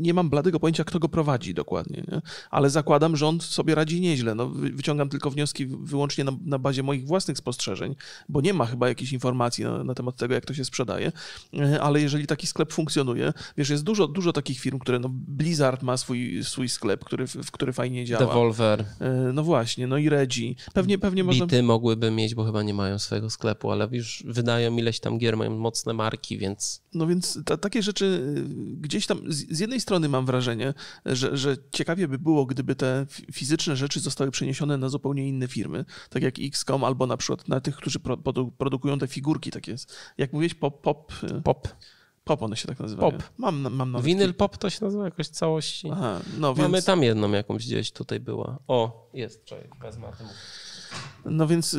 nie mam bladego pojęcia, kto go prowadzi dokładnie, nie? ale zakładam, że on sobie radzi nieźle. No, wyciągam tylko wnioski wyłącznie na, na bazie moich własnych spostrzeżeń, bo nie ma chyba jakichś informacji na, na, temat tego, jak to się sprzedaje, e, ale jeżeli taki sklep funkcjonuje, wiesz, jest dużo, dużo takich firm, które, no Blizzard ma swój, swój sklep, który, w który fajnie działa. Devolver. E, no właśnie, no i Regi. Pewnie, pewnie można... Bity mogłyby mieć, bo chyba nie mają swojego sklepu, ale już wydają ileś tam gier, mają mocne marki, więc... No więc ta, takie rzeczy y, gdzieś tam z, z jednej strony mam wrażenie, że, że ciekawie by było, gdyby te fizyczne rzeczy zostały przeniesione na zupełnie inne firmy, tak jak XCOM albo na przykład na tych, którzy pro, produkują te figurki takie, jak mówiłeś, pop... Pop. pop. Pop one się tak nazywają. Pop. Mam, mam nawet Winyl pop to się nazywa jakoś całości. Aha, no Mamy więc... tam jedną jakąś gdzieś tutaj była. O, jest, czekaj, wezmę. No więc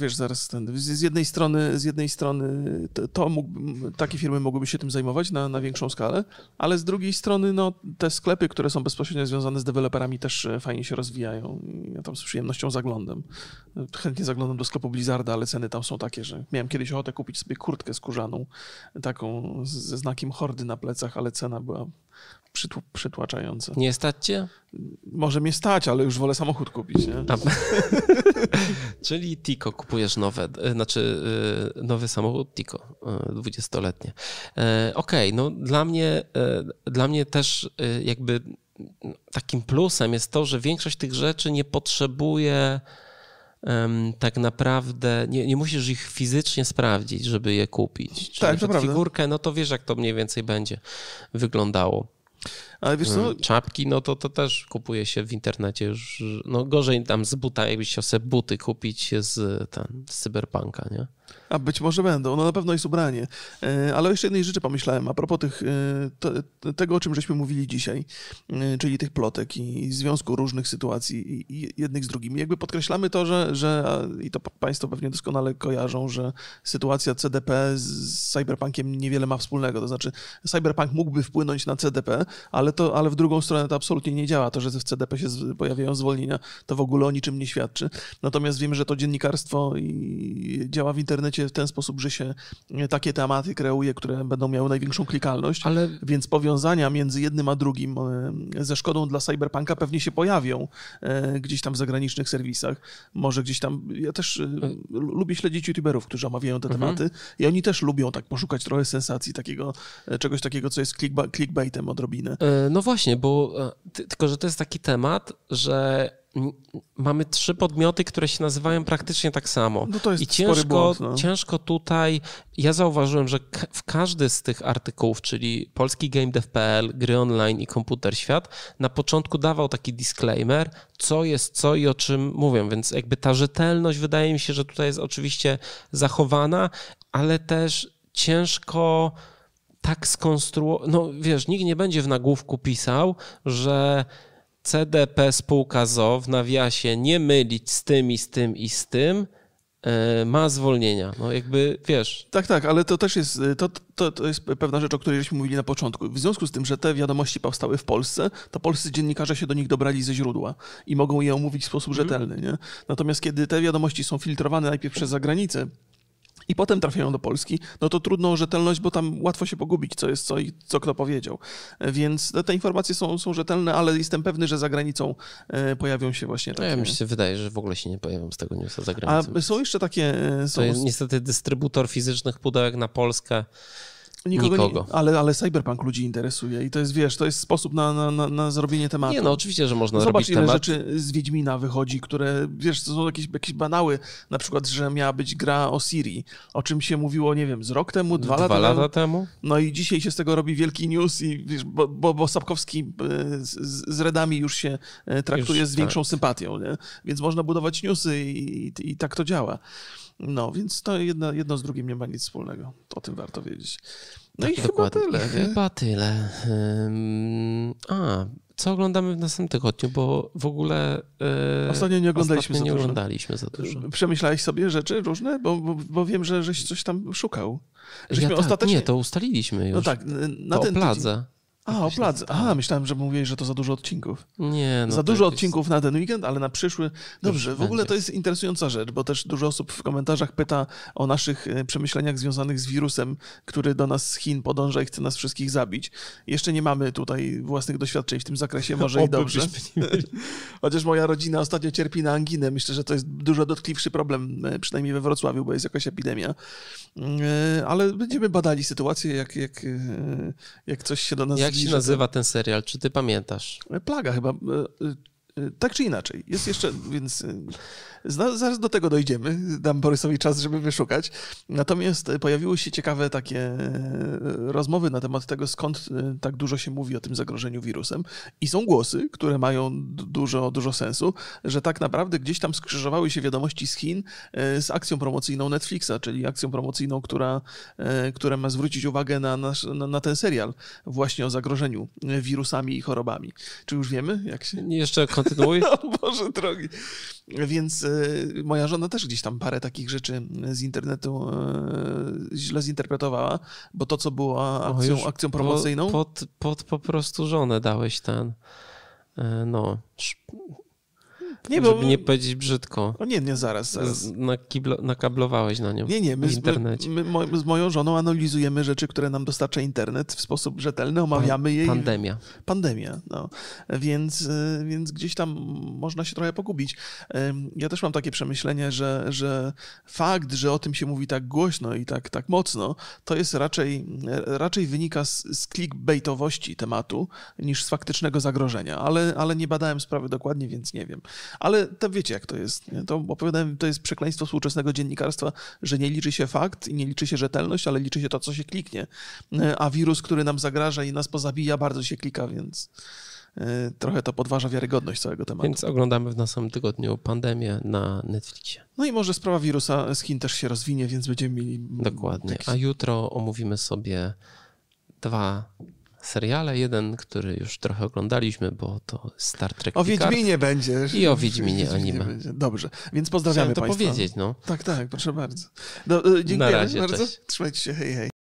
wiesz, zaraz ten, z jednej strony, z jednej strony to, to mógł, takie firmy mogłyby się tym zajmować na, na większą skalę, ale z drugiej strony no, te sklepy, które są bezpośrednio związane z deweloperami też e, fajnie się rozwijają. Ja tam z przyjemnością zaglądam. Chętnie zaglądam do sklepu Blizzarda, ale ceny tam są takie, że miałem kiedyś ochotę kupić sobie skórzaną, taką ze znakiem hordy na plecach, ale cena była przytłaczające. Nie stać cię? Może mnie stać, ale już wolę samochód kupić, nie? *laughs* Czyli Tico kupujesz nowe, e, znaczy e, nowy samochód Tico, 20-letnie. E, okej, okay, no dla mnie, dla mnie też jakby takim plusem jest to, że większość tych rzeczy nie potrzebuje tak naprawdę nie, nie, musisz ich fizycznie sprawdzić, żeby je kupić. Czyli tak, to prawda. figurkę, no to wiesz, jak to mniej więcej będzie wyglądało. Ale wiesz co? Czapki, no to, to też kupuje się w internecie już, no gorzej tam z buta, jakbyś chciał sobie buty kupić z, ten, z cyberpunka, nie? A być może będą, no na pewno jest ubranie. E, ale o jeszcze jednej rzeczy pomyślałem, a propos tych, e, tego, o czym żeśmy mówili dzisiaj, e, czyli tych plotek i związku różnych sytuacji jednych z drugimi. Jakby podkreślamy to, że, że i to Państwo pewnie doskonale kojarzą, że sytuacja CDP z Cyberpunkiem niewiele ma wspólnego. To znaczy, Cyberpunk mógłby wpłynąć na CDP, ale, to, ale w drugą stronę to absolutnie nie działa. To, że w CDP się pojawiają zwolnienia, to w ogóle o niczym nie świadczy. Natomiast wiemy, że to dziennikarstwo działa w internecie w ten sposób, że się e, takie tematy kreuje, które będą miały największą klikalność, Ale... więc powiązania między jednym a drugim e, ze szkodą dla cyberpunka pewnie się pojawią e, gdzieś tam w zagranicznych serwisach. Może gdzieś tam, ja też lubię śledzić youtuberów, którzy omawiają te mhm. tematy i oni też lubią tak poszukać trochę sensacji, takiego, czegoś takiego, co jest clickbaitem odrobinę. No właśnie, bo tylko, że to jest taki temat, że mamy trzy podmioty, które się nazywają praktycznie tak samo. No to jest I ciężko, błąd, no. ciężko tutaj, ja zauważyłem, że w każdy z tych artykułów, czyli polski GameDev.pl, gry online i komputer świat, na początku dawał taki disclaimer, co jest co i o czym mówią, więc jakby ta rzetelność wydaje mi się, że tutaj jest oczywiście zachowana, ale też ciężko tak skonstruować, no wiesz, nikt nie będzie w nagłówku pisał, że CDP spółka ZO w nawiasie nie mylić z tym i z tym i z tym, ma zwolnienia. No jakby, wiesz... Tak, tak, ale to też jest, to, to, to jest pewna rzecz, o której żeśmy mówili na początku. W związku z tym, że te wiadomości powstały w Polsce, to polscy dziennikarze się do nich dobrali ze źródła i mogą je omówić w sposób mhm. rzetelny. Nie? Natomiast kiedy te wiadomości są filtrowane najpierw przez zagranicę, i potem trafiają do Polski, no to trudno o rzetelność, bo tam łatwo się pogubić, co jest co i co kto powiedział. Więc te informacje są, są rzetelne, ale jestem pewny, że za granicą e, pojawią się właśnie takie... No ja mi się wydaje, że w ogóle się nie pojawią z tego newsa za granicą. A są jeszcze takie... E, są... To jest niestety dystrybutor fizycznych pudełek na Polskę Nikogo. Nikogo. Nie, ale, ale cyberpunk ludzi interesuje i to jest, wiesz, to jest sposób na, na, na, na zrobienie tematu. Nie, no oczywiście, że można Zobacz, zrobić ile temat. rzeczy z Wiedźmina wychodzi, które, wiesz, to są jakieś, jakieś banały, na przykład, że miała być gra o Siri, o czym się mówiło, nie wiem, z rok temu, dwa, dwa lata, lata temu. No i dzisiaj się z tego robi wielki news i wiesz, bo, bo, bo Sapkowski e, z, z Redami już się e, traktuje już, z większą tak. sympatią, nie? więc można budować newsy i, i, i tak to działa. No, więc to jedno, jedno z drugim nie ma nic wspólnego. O tym warto wiedzieć. No tak, i dokładnie. chyba tyle. Chyba tyle. Um, a, co oglądamy w następnym tygodniu, bo w ogóle. E, ostatnio nie oglądaliśmy ostatnio za nie oglądaliśmy za dużo. Przemyślałeś sobie rzeczy różne? Bo, bo, bo wiem, że żeś coś tam szukał. Żeśmy ja tak, ostatecznie... Nie, to ustaliliśmy już. No tak, na to ten pladze. A, o plac. A, myślałem, że mówiłeś, że to za dużo odcinków. Nie, no Za dużo odcinków na ten weekend, ale na przyszły. Dobrze, w ogóle to jest interesująca rzecz, bo też dużo osób w komentarzach pyta o naszych e, przemyśleniach związanych z wirusem, który do nas z Chin podąża i chce nas wszystkich zabić. Jeszcze nie mamy tutaj własnych doświadczeń w tym zakresie, *laughs* może i dobrze. *laughs* Chociaż moja rodzina ostatnio cierpi na anginę. Myślę, że to jest dużo dotkliwszy problem, e, przynajmniej we Wrocławiu, bo jest jakaś epidemia. E, ale będziemy badali sytuację, jak, jak, jak coś się do nas jak się nazywa ten serial? Czy ty pamiętasz? Plaga chyba. E, e, tak czy inaczej. Jest jeszcze, więc e, Zaraz do tego dojdziemy. Dam Borysowi czas, żeby wyszukać. Natomiast pojawiły się ciekawe takie e, rozmowy na temat tego, skąd e, tak dużo się mówi o tym zagrożeniu wirusem. I są głosy, które mają dużo, dużo sensu, że tak naprawdę gdzieś tam skrzyżowały się wiadomości z Chin e, z akcją promocyjną Netflixa, czyli akcją promocyjną, która, która ma zwrócić uwagę na, nasz, na, na ten serial właśnie o zagrożeniu wirusami i chorobami. Czy już wiemy, jak się... Jeszcze kontynuuj. *laughs* o Boże drogi. Więc moja żona też gdzieś tam parę takich rzeczy z internetu y, źle zinterpretowała, bo to, co było akcją, akcją promocyjną. Pod, pod po prostu żonę dałeś ten. Y, no, nie, bo... Żeby nie powiedzieć brzydko. O nie, nie, zaraz, zaraz. Nakiblo, nakablowałeś na nią Nie, nie, my, w internecie. My, my, z moją żoną analizujemy rzeczy, które nam dostarcza internet w sposób rzetelny, omawiamy je. Pandemia. Pandemia, no. Więc, y, więc gdzieś tam można się trochę pogubić. Ja też mam takie przemyślenie, że, że fakt, że o tym się mówi tak głośno i tak, tak mocno, to jest raczej, raczej wynika z, z clickbaitowości tematu niż z faktycznego zagrożenia, ale, ale nie badałem sprawy dokładnie, więc nie wiem. Ale to wiecie, jak to jest. Nie? To opowiadałem, to jest przekleństwo współczesnego dziennikarstwa, że nie liczy się fakt i nie liczy się rzetelność, ale liczy się to, co się kliknie. A wirus, który nam zagraża i nas pozabija, bardzo się klika, więc e, trochę to podważa wiarygodność całego tematu. Więc oglądamy w następnym tygodniu pandemię na Netflixie. No i może sprawa wirusa z Chin też się rozwinie, więc będziemy mieli... Dokładnie. A jutro omówimy sobie dwa seriale. Jeden, który już trochę oglądaliśmy, bo to Star Trek O Picard. Wiedźminie będzie. I o Wiedźminie anime. Będzie. Dobrze, więc pozdrawiamy Chciałem to Państwa. powiedzieć, no. Tak, tak, proszę bardzo. Do, e, dziękuję Na razie, bardzo. Cześć. Trzymajcie się, hej, hej.